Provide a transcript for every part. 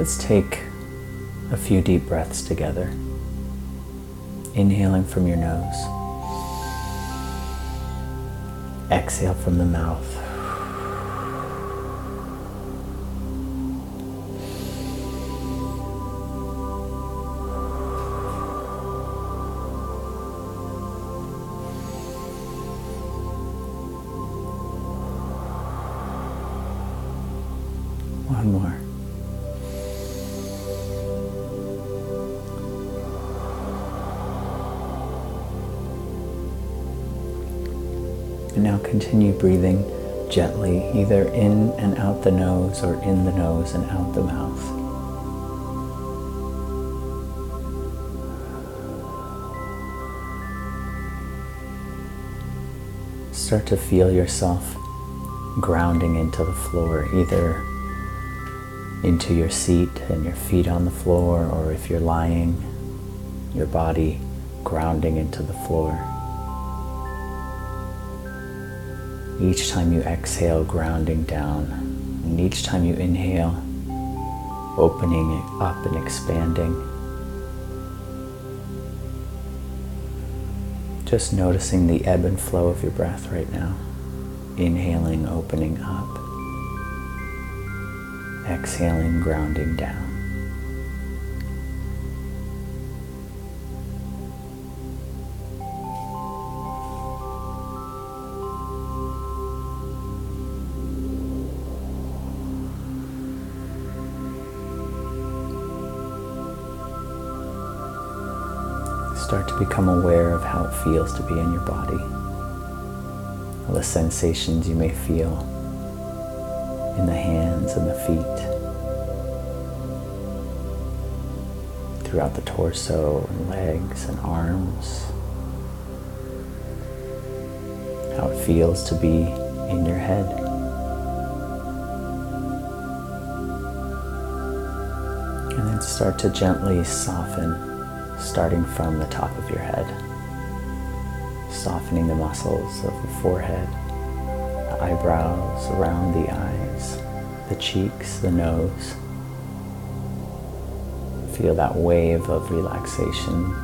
Let's take a few deep breaths together. Inhaling from your nose. Exhale from the mouth. And now continue breathing gently, either in and out the nose or in the nose and out the mouth. Start to feel yourself grounding into the floor, either into your seat and your feet on the floor, or if you're lying, your body grounding into the floor. Each time you exhale, grounding down, and each time you inhale, opening up and expanding. Just noticing the ebb and flow of your breath right now. Inhaling, opening up exhaling, grounding down. Become aware of how it feels to be in your body, all the sensations you may feel in the hands and the feet, throughout the torso and legs and arms, how it feels to be in your head. And then start to gently soften, starting from the top of your head, softening the muscles of the forehead the eyebrows, around the eyes, the cheeks, the nose. Feel that wave of relaxation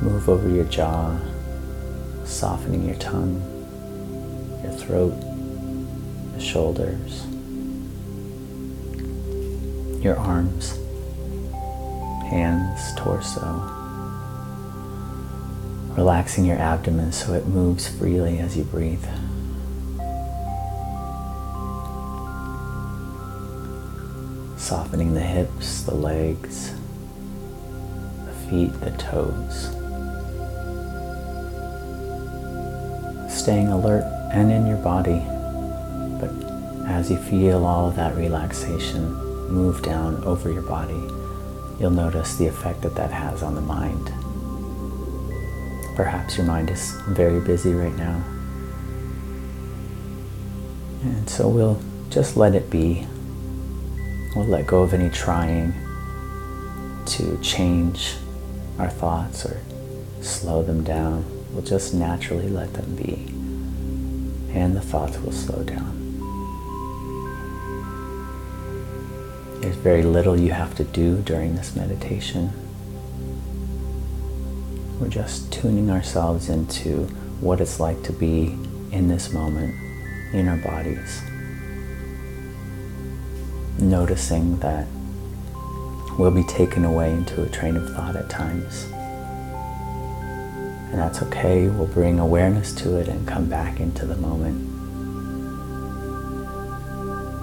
move over your jaw, softening your tongue, your throat, the shoulders, your arms, hands, torso. Relaxing your abdomen so it moves freely as you breathe. softening the hips, the legs, the feet, the toes. Staying alert and in your body, but as you feel all of that relaxation move down over your body, you'll notice the effect that that has on the mind. Perhaps your mind is very busy right now. And so we'll just let it be We'll let go of any trying to change our thoughts or slow them down. We'll just naturally let them be. And the thoughts will slow down. There's very little you have to do during this meditation. We're just tuning ourselves into what it's like to be in this moment in our bodies noticing that we'll be taken away into a train of thought at times. And that's okay. We'll bring awareness to it and come back into the moment,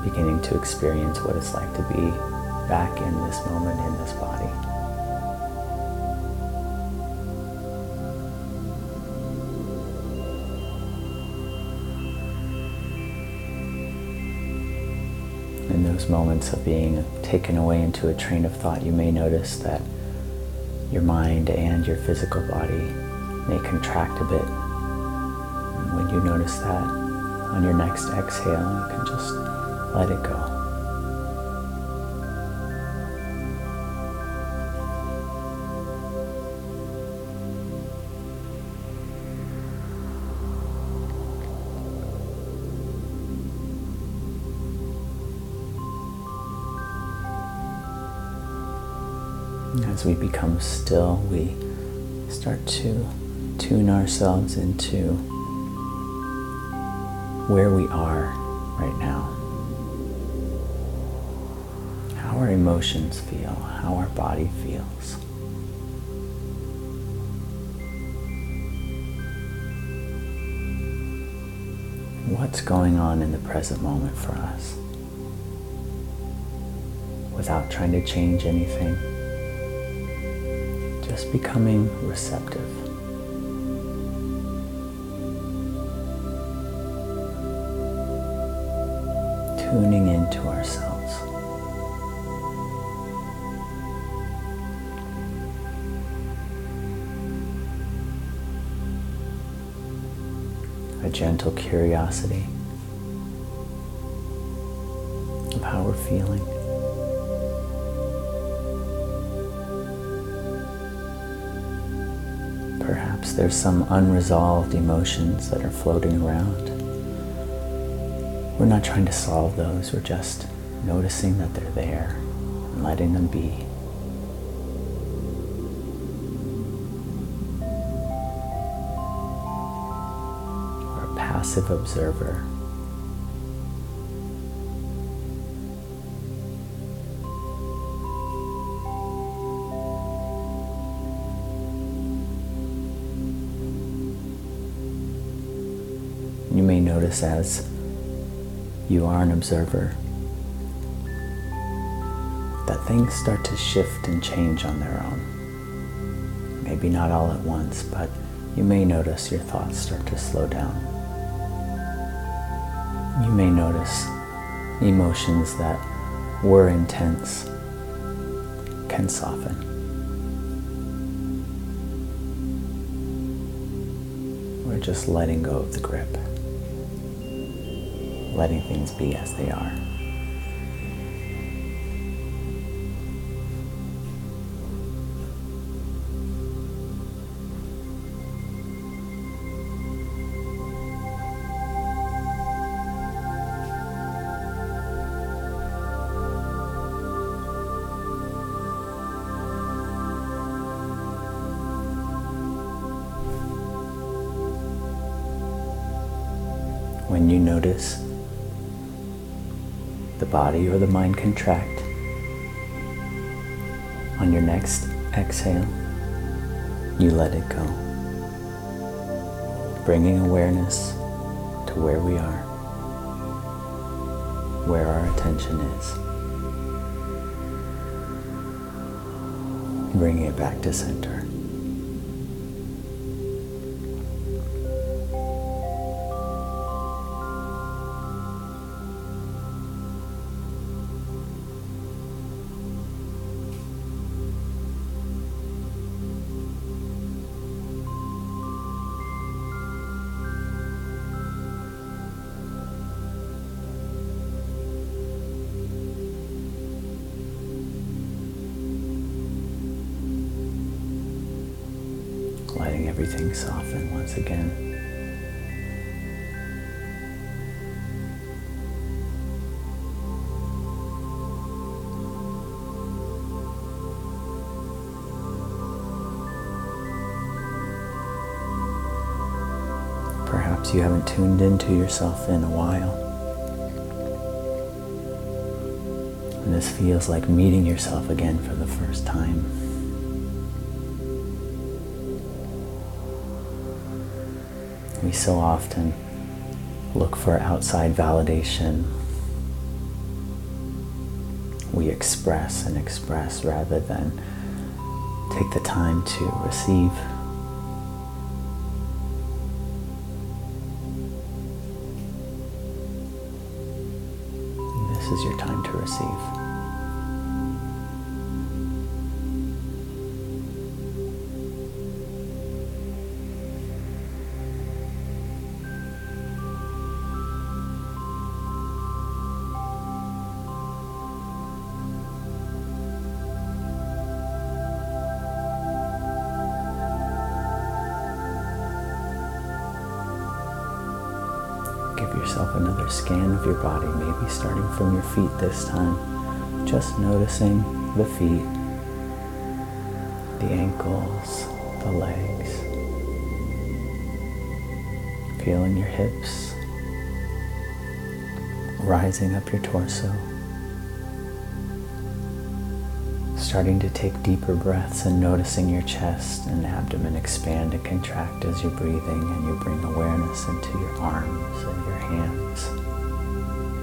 beginning to experience what it's like to be back in this moment in this body. Those moments of being taken away into a train of thought, you may notice that your mind and your physical body may contract a bit. And when you notice that, on your next exhale, you can just let it go. As we become still, we start to tune ourselves into where we are right now. How our emotions feel, how our body feels. What's going on in the present moment for us? Without trying to change anything, just becoming receptive. tuning into ourselves. A gentle curiosity of how we're feeling. Perhaps there's some unresolved emotions that are floating around. We're not trying to solve those, we're just noticing that they're there and letting them be. We're a passive observer. You may notice as you are an observer, that things start to shift and change on their own. Maybe not all at once, but you may notice your thoughts start to slow down. You may notice emotions that were intense can soften. We're just letting go of the grip letting things be as they are. when you notice body or the mind contract. On your next exhale, you let it go, bringing awareness to where we are, where our attention is, bringing it back to center. Everything soften once again. Perhaps you haven't tuned into yourself in a while. And this feels like meeting yourself again for the first time. We so often look for outside validation. We express and express rather than take the time to receive. Scan of your body, maybe starting from your feet this time. Just noticing the feet, the ankles, the legs. Feeling your hips rising up your torso. Starting to take deeper breaths and noticing your chest and abdomen expand and contract as you're breathing and you bring awareness into your arms and your hands,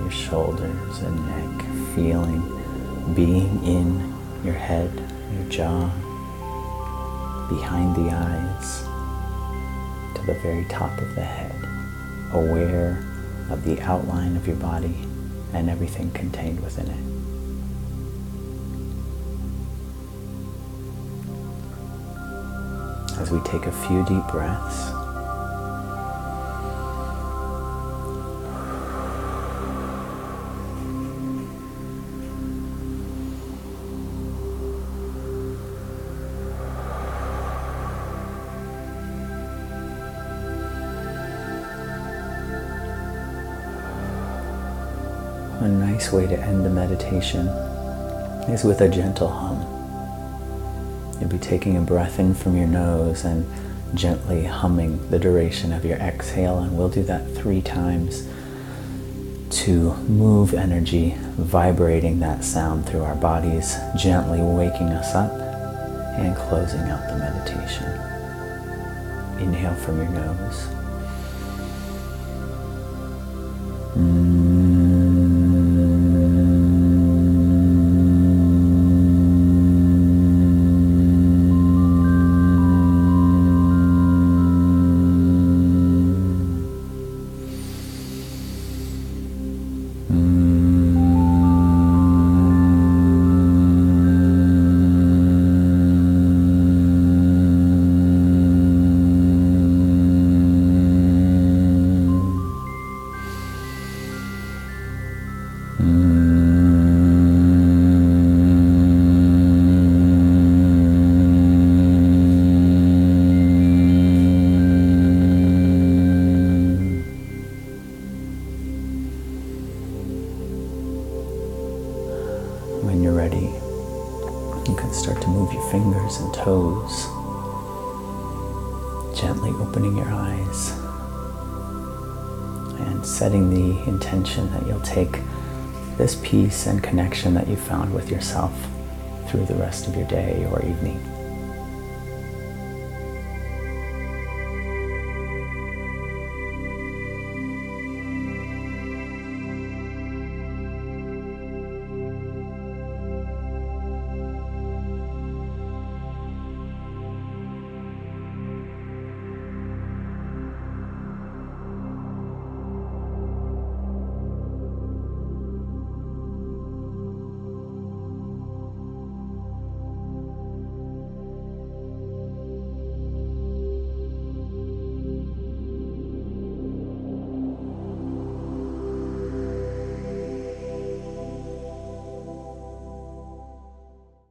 your shoulders and neck, feeling being in your head, your jaw, behind the eyes, to the very top of the head, aware of the outline of your body and everything contained within it. As we take a few deep breaths, A nice way to end the meditation is with a gentle hum. You'll be taking a breath in from your nose and gently humming the duration of your exhale, and we'll do that three times to move energy, vibrating that sound through our bodies, gently waking us up and closing out the meditation. Inhale from your nose. Setting the intention that you'll take this peace and connection that you found with yourself through the rest of your day or evening.